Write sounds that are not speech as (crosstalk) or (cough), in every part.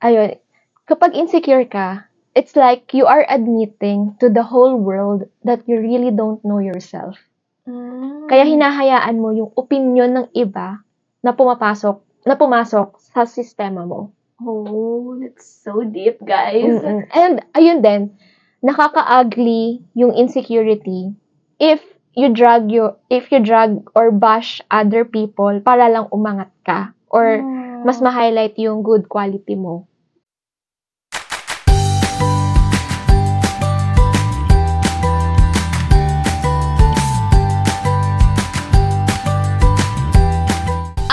ayun, kapag insecure ka, it's like you are admitting to the whole world that you really don't know yourself. Mm. Kaya hinahayaan mo yung opinion ng iba na pumapasok, na pumasok sa sistema mo. Oh, that's so deep, guys. Mm-mm. And ayun din, nakaka-ugly yung insecurity if you drag you if you drag or bash other people para lang umangat ka or Mm. mas ma-highlight yung good quality mo.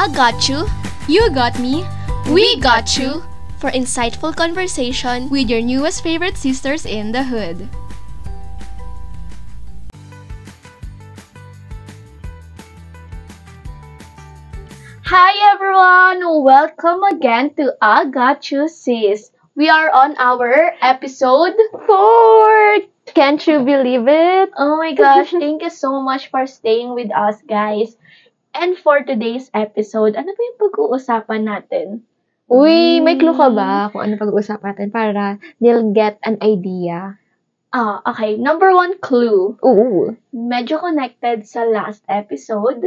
I got you, you got me, we got you for insightful conversation with your newest favorite sisters in the hood. Hi everyone! Welcome again to I Got You Sis. We are on our episode Four! Can't you believe it? Oh my gosh, (laughs) thank you so much for staying with us, guys. And for today's episode, ano ba yung pag-uusapan natin? Uy, may clue ka ba kung ano pag-uusapan natin para they'll get an idea? Ah, okay. Number one clue. Oo. Medyo connected sa last episode.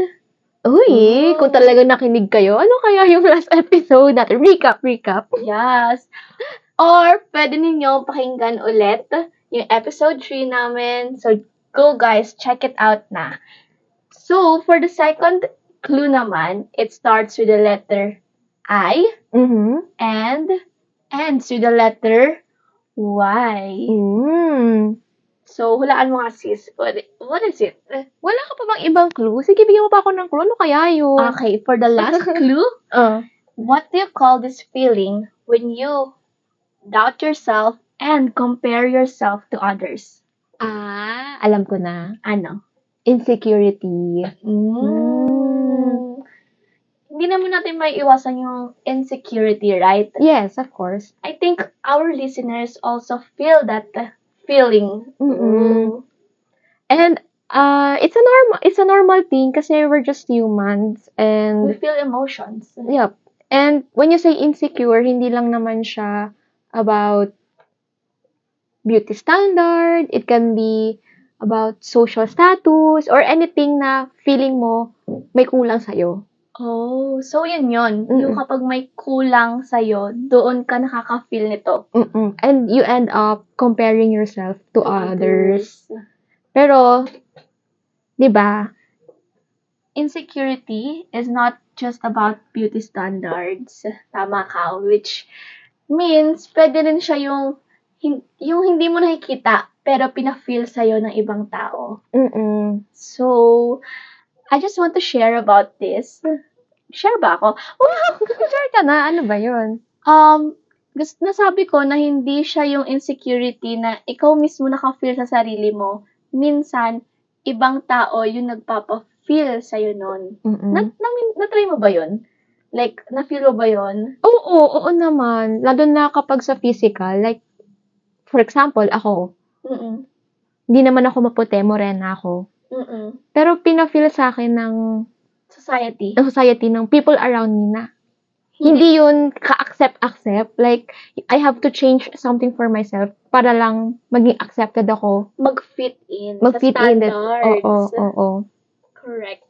Uy, Oh. kung talagang nakinig kayo, ano kaya yung last episode natin? Recap, recap. Yes. Or, pwede ninyo pakinggan ulit yung episode 3 namin. So, go guys, check it out na. So, for the second clue naman, it starts with the letter I Mm-hmm. and ends with the letter Y. Mm. So, hulaan mo nga sis. What, what is it? Wala ka pa bang ibang clue? Sige, bigyan mo pa ako ng clue. Ano kaya yun? Okay, for the last (laughs) clue, Ah. (laughs) what do you call this feeling when you doubt yourself and compare yourself to others? ah, alam ko na. Ano? Insecurity. Mm. Hindi naman natin may iwasan yung insecurity, right? Yes, of course. I think our listeners also feel that feeling. Mm-mm. And uh, it's a normal it's a normal thing kasi we're just humans We and feel emotions. yep. And when you say insecure, hindi lang naman siya about beauty standard. It can be about social status or anything na feeling mo may kulang sa'yo. Oh, so yun yun. Mm-mm. Yung kapag may kulang sa'yo, doon ka nakaka-feel nito. Mm-mm. And you end up comparing yourself to others. Pero, di ba? Insecurity is not just about beauty standards. Tama ka, which means pwede rin siya yung hin- yung hindi mo nakikita pero pina-feel sa'yo ng ibang tao. Mm-mm. So, I just want to share about this. Share ba ako? Wow! (laughs) Share ka na. Ano ba yun? Um, gusto, nasabi ko na hindi siya yung insecurity na ikaw mismo nakafeel sa sarili mo. Minsan, ibang tao yung nagpapa-feel sa'yo nun. Mm-mm. Na, na, na-try mo ba yun? Like, na-feel mo ba yun? Oo, oo naman. Lalo na kapag sa physical. Like, for example, ako, Mm-mm. hindi naman ako maputi, morena ako. Mm-mm. Pero pina-feel sa akin ng, Society. ng society, ng people around me na hindi yun ka-accept-accept. Like, I have to change something for myself para lang maging accepted ako. Mag-fit in. Mag-fit in that. Oo, oo, oo. Correct.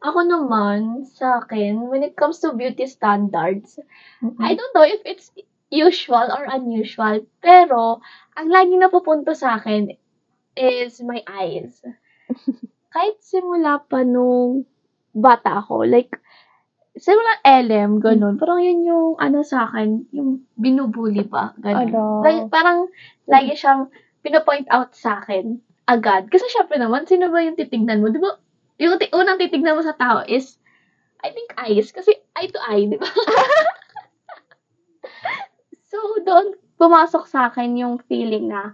Ako naman, sa akin, when it comes to beauty standards, Mm-mm. I don't know if it's usual or unusual, pero ang lagi napupunto sa akin is my eyes. (laughs) Kahit simula pa nung bata ako, like, simula LM, ganun. Parang yun yung, ano sa akin, yung binubuli ba, ganun. Ano? Like, parang, lagi siyang pinapoint out sa akin agad. Kasi syempre naman, sino ba yung titignan mo? Di ba, yung unang titignan mo sa tao is, I think eyes. Kasi eye to eye, di ba? (laughs) so, doon pumasok sa akin yung feeling na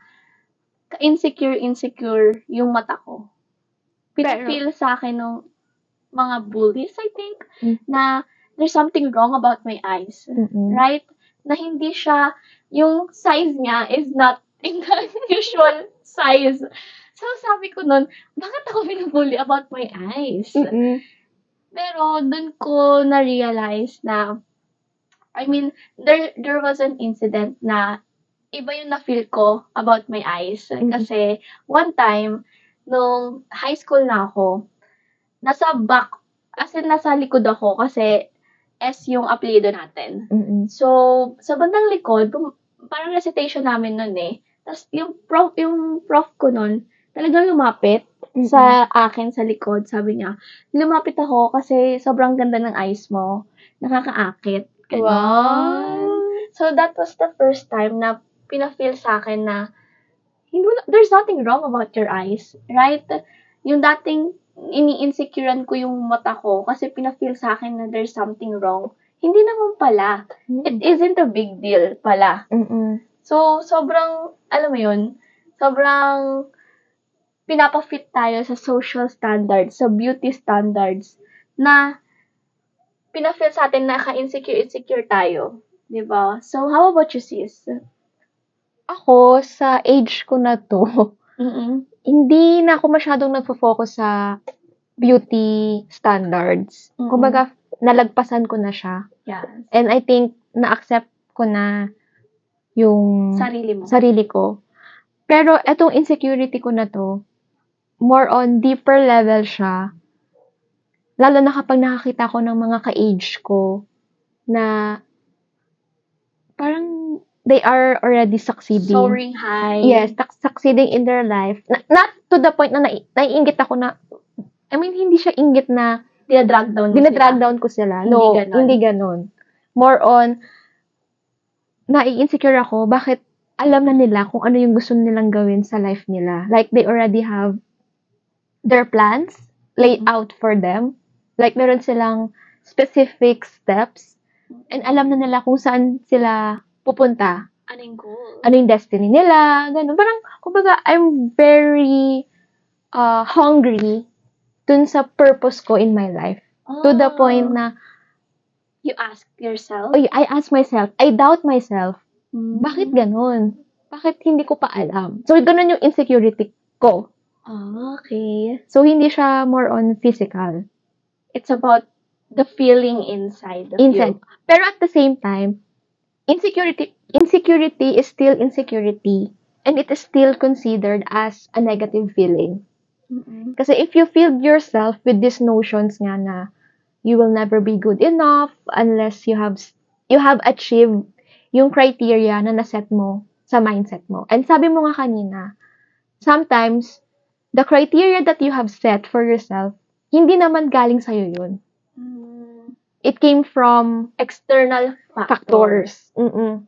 ka-insecure, insecure yung mata ko. Pina-feel sa akin ng mga bullies, I think, Mm. na there's something wrong about my eyes. Mm-mm. Right? Na hindi siya, yung size niya is not in the (laughs) usual size. So, sabi ko nun, bakit ako binubully about my eyes? Mm-mm. Pero, dun ko na-realize na I mean, there there was an incident na iba yung na-feel ko about my eyes. Mhm. Kasi one time, nung high school na ako, nasa back, as in nasa likod ako kasi S yung apelyido natin. Mm-mm. So, sa bandang likod, parang recitation namin nun eh. Tapos yung prof, yung prof ko nun, talagang lumapit Mm-mm. sa akin sa likod. Sabi niya, lumapit ako kasi sobrang ganda ng eyes mo. Nakakaakit. Ganon. Wow. So, that was the first time na pina-feel sa akin na hindi, there's nothing wrong about your eyes. Right? Yung dating ini-insecurean ko yung mata ko kasi pina-feel sa akin na there's something wrong. Hindi naman pala. It isn't a big deal pala. Mm-mm. So, sobrang, alam mo yun, sobrang pinapafit tayo sa social standards, sa beauty standards, na pinafeel sa atin na ka-insecure, insecure tayo. 'Di ba? So, how about you, sis? Ako, sa age ko na to, (laughs) Mm-mm. hindi na ako masyadong nagfo-focus sa beauty standards. Mm-mm. Kumbaga, nalagpasan ko na siya. Yes. And I think, na-accept ko na yung Sarili mo. sarili ko. Pero etong insecurity ko na to, more on deeper level siya. Lalo na kapag nakakita ko ng mga ka-age ko na parang they are already succeeding. Soaring high. Yes, suc- succeeding in their life. Na, not to the point na nai- naiingit ako na, I mean, hindi siya ingit na Dinadrag down dinadrag sila. down ko sila. Hindi No, ganon. hindi ganon. More on, nai-insecure ako, bakit alam na nila kung ano yung gusto nilang gawin sa life nila. Like, they already have their plans laid Mhm. out for them. Like, meron silang specific steps. And alam na nila kung saan sila pupunta. Ano yung goal? Ano yung destiny nila. Ganun. Parang, kumbaga, I'm very uh, hungry dun sa purpose ko in my life. To the Ah. point na, You ask yourself, Uy, I ask myself, I doubt myself, mm, bakit ganun? Bakit hindi ko pa alam? So, ganun yung insecurity ko. Ah, okay. So, hindi siya more on physical. It's about the feeling inside of Inside. you. Pero at the same time, insecurity, insecurity is still insecurity. And it is still considered as a negative feeling. Mm-mm. Kasi if you filled yourself with these notions nga na you will never be good enough unless you have you have achieved yung criteria na naset mo sa mindset mo. And sabi mo nga kanina, sometimes the criteria that you have set for yourself, hindi naman galing sa'yo yun. Mm, It came from External factors. factors. Mm-mm.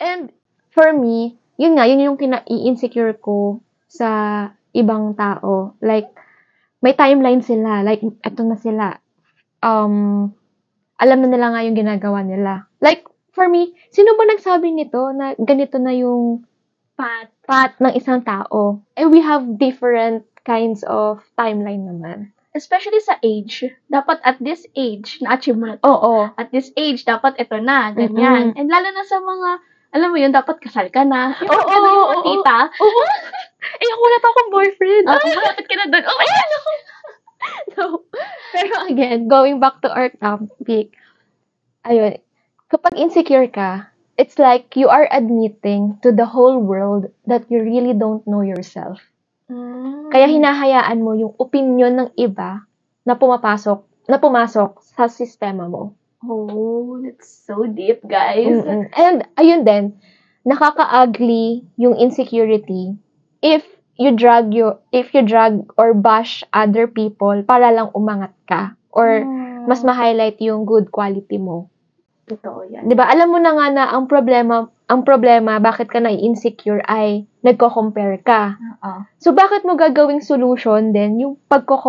And for me, yun nga, yun yung kina-insecure ko sa ibang tao. Like, may timeline sila. Like, eto na sila. Um, alam na nila nga yung ginagawa nila. Like, for me, sino ba nagsabi nito na ganito na yung Pat. path ng isang tao? And we have different kinds of timeline naman. Especially sa age. Dapat at this age, na-achieve mo na. Oo. At this age, dapat ito na, ganyan. Mm-mm. And lalo na sa mga, alam mo yun, dapat kasal ka na. Oo, yung oo, mga oo. tita. Oo. (laughs) eh, ako wala pa akong boyfriend. Oh, (laughs) malapit ka na doon. Oh, ayan! So, pero again, going back to our topic, ayun, kapag insecure ka, it's like you are admitting to the whole world that you really don't know yourself. Mm. Kaya hinahayaan mo yung opinion ng iba na pumapasok, na pumasok sa sistema mo. Oh, that's so deep, guys. Mm-mm. And ayun din, nakaka-ugly yung insecurity if you drag you if you drag or bash other people para lang umangat ka or Mm. mas ma-highlight yung good quality mo. Totoo yan. 'Di ba? Alam mo na nga na ang problema, ang problema bakit ka na-insecure ay nagko-compare ka. Oo. So bakit mo gagawing solution din yung pagko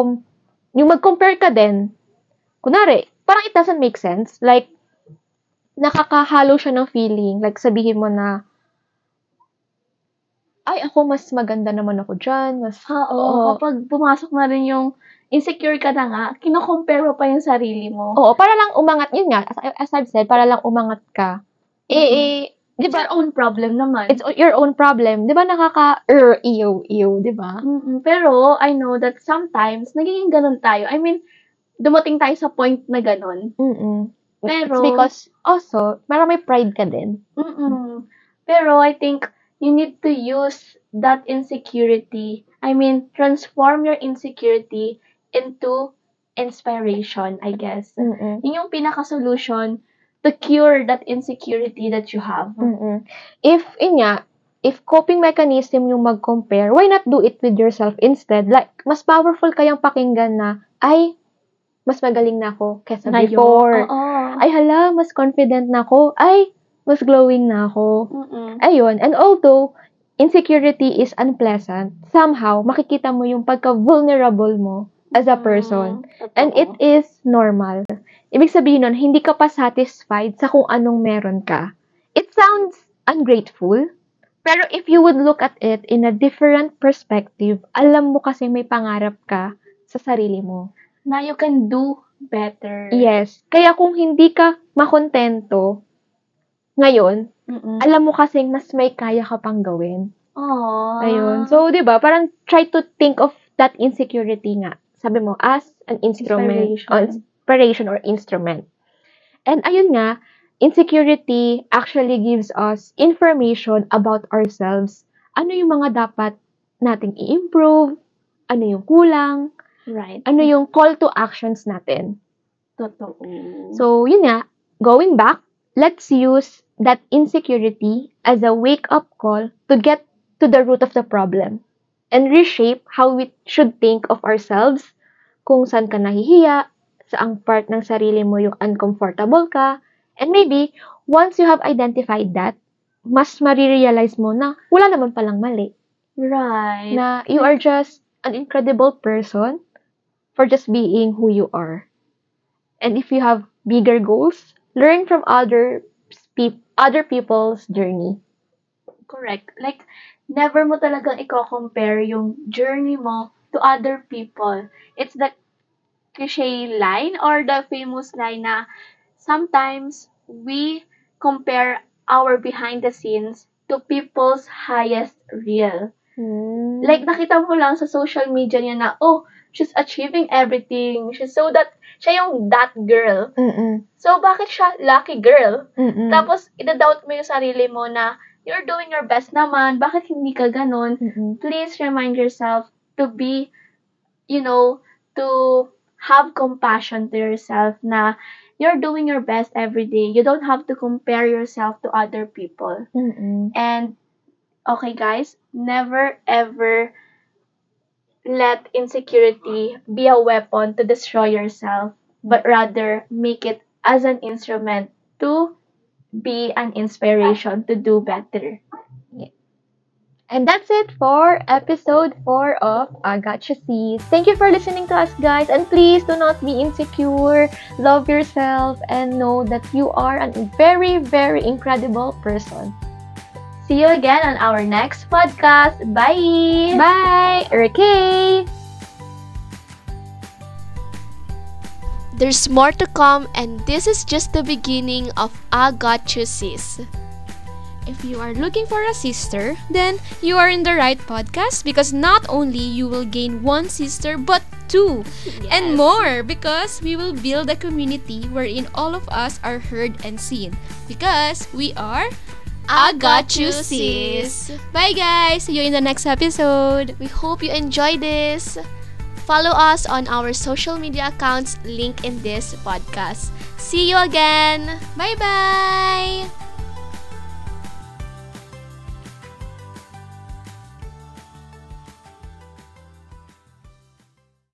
yung mag-compare ka din? Kunari, parang it doesn't make sense. Like nakakahalo siya ng feeling. Like sabihin mo na ay, ako mas maganda naman ako dyan. Mas, Ha, oo. Oo. Kapag pumasok na rin yung insecure ka na nga, kino-compare mo pa yung sarili mo. Oo, para lang umangat. Yun nga, as, as I've said, para lang umangat ka. Eh, eh, di It's ba, your own problem naman. it's your own problem. Di ba nakaka, er, iyo, iyo, di ba? Mm-mm. Pero, I know that sometimes, nagiging ganun tayo. I mean, dumating tayo sa point na ganun. Mm-mm. Pero- It's because also, parang may pride ka din. Mm-mm. Pero I think you need to use that insecurity. I mean, transform your insecurity into inspiration, I guess. Mm-mm. Yun yung pinaka-solution to cure that insecurity that you have. Mm-mm. If, nga, if coping mechanism yung mag-compare, why not do it with yourself instead? Like, mas powerful kayang pakinggan na, ay, mas magaling na ako kesa Ngayon. before. Oo. Ay, hala, mas confident na ako. Ay, mas glowing na ako. Mm-mm. Ayun. And although, insecurity is unpleasant, somehow, makikita mo yung pagka-vulnerable mo as a person. Mm, And totoo. it is normal. Ibig sabihin nun, hindi ka pa satisfied sa kung anong meron ka. It sounds ungrateful, pero if you would look at it in a different perspective, alam mo kasi may pangarap ka sa sarili mo. na you can do better. Yes. Kaya kung hindi ka makontento ngayon, Mm-mm. alam mo kasi mas may kaya ka pang gawin. Aww. Ayun. So, 'di ba? Parang try to think of that insecurity nga. Sabi mo as an instrument, Inspiration. or inspiration or instrument. And ayun nga, insecurity actually gives us information about ourselves. Ano yung mga dapat nating i-improve? Ano yung kulang? right. Ano yung call to actions natin? Totoo. So, yun nga, going back, let's use that insecurity as a wake-up call to get to the root of the problem and reshape how we should think of ourselves, kung saan ka nahihiya, saang part ng sarili mo yung uncomfortable ka, and maybe, once you have identified that, mas marirealize mo na wala naman palang mali. right. Na you are just an incredible person for just being who you are. And if you have bigger goals, learn from other pe- other people's journey. Correct. Like, never mo talagang i-compare yung journey mo to other people. It's the cliche line or the famous line na sometimes we compare our behind the scenes to people's highest reel. Like, nakita mo lang sa social media niya na, oh, she's achieving everything. She's so that, siya yung that girl. Mm-mm. So, bakit siya lucky girl? Mm-mm. Tapos, idadoubt mo yung sarili mo na, you're doing your best naman, bakit hindi ka ganun? Mm-mm. Please remind yourself to be, you know, to have compassion to yourself na you're doing your best every day. You don't have to compare yourself to other people. Mm-mm. And, okay guys, never ever let insecurity be a weapon to destroy yourself, but rather make it as an instrument to be an inspiration to do better. And that's it for episode 4 of I Got You Sis. Thank you for listening to us, guys. And please do not be insecure. Love yourself and know that you are a very, very incredible person. See you again on our next podcast. Bye! Bye! Ricky! There's more to come, and this is just the beginning of I Got You Sis. If you are looking for a sister, then you are in the right podcast because not only you will gain one sister but two and more because we will build a community wherein all of us are heard and seen because we are I got you sis. Bye guys. See you in the next episode. We hope you enjoy this. Follow us on our social media accounts link in this podcast. See you again. Bye bye.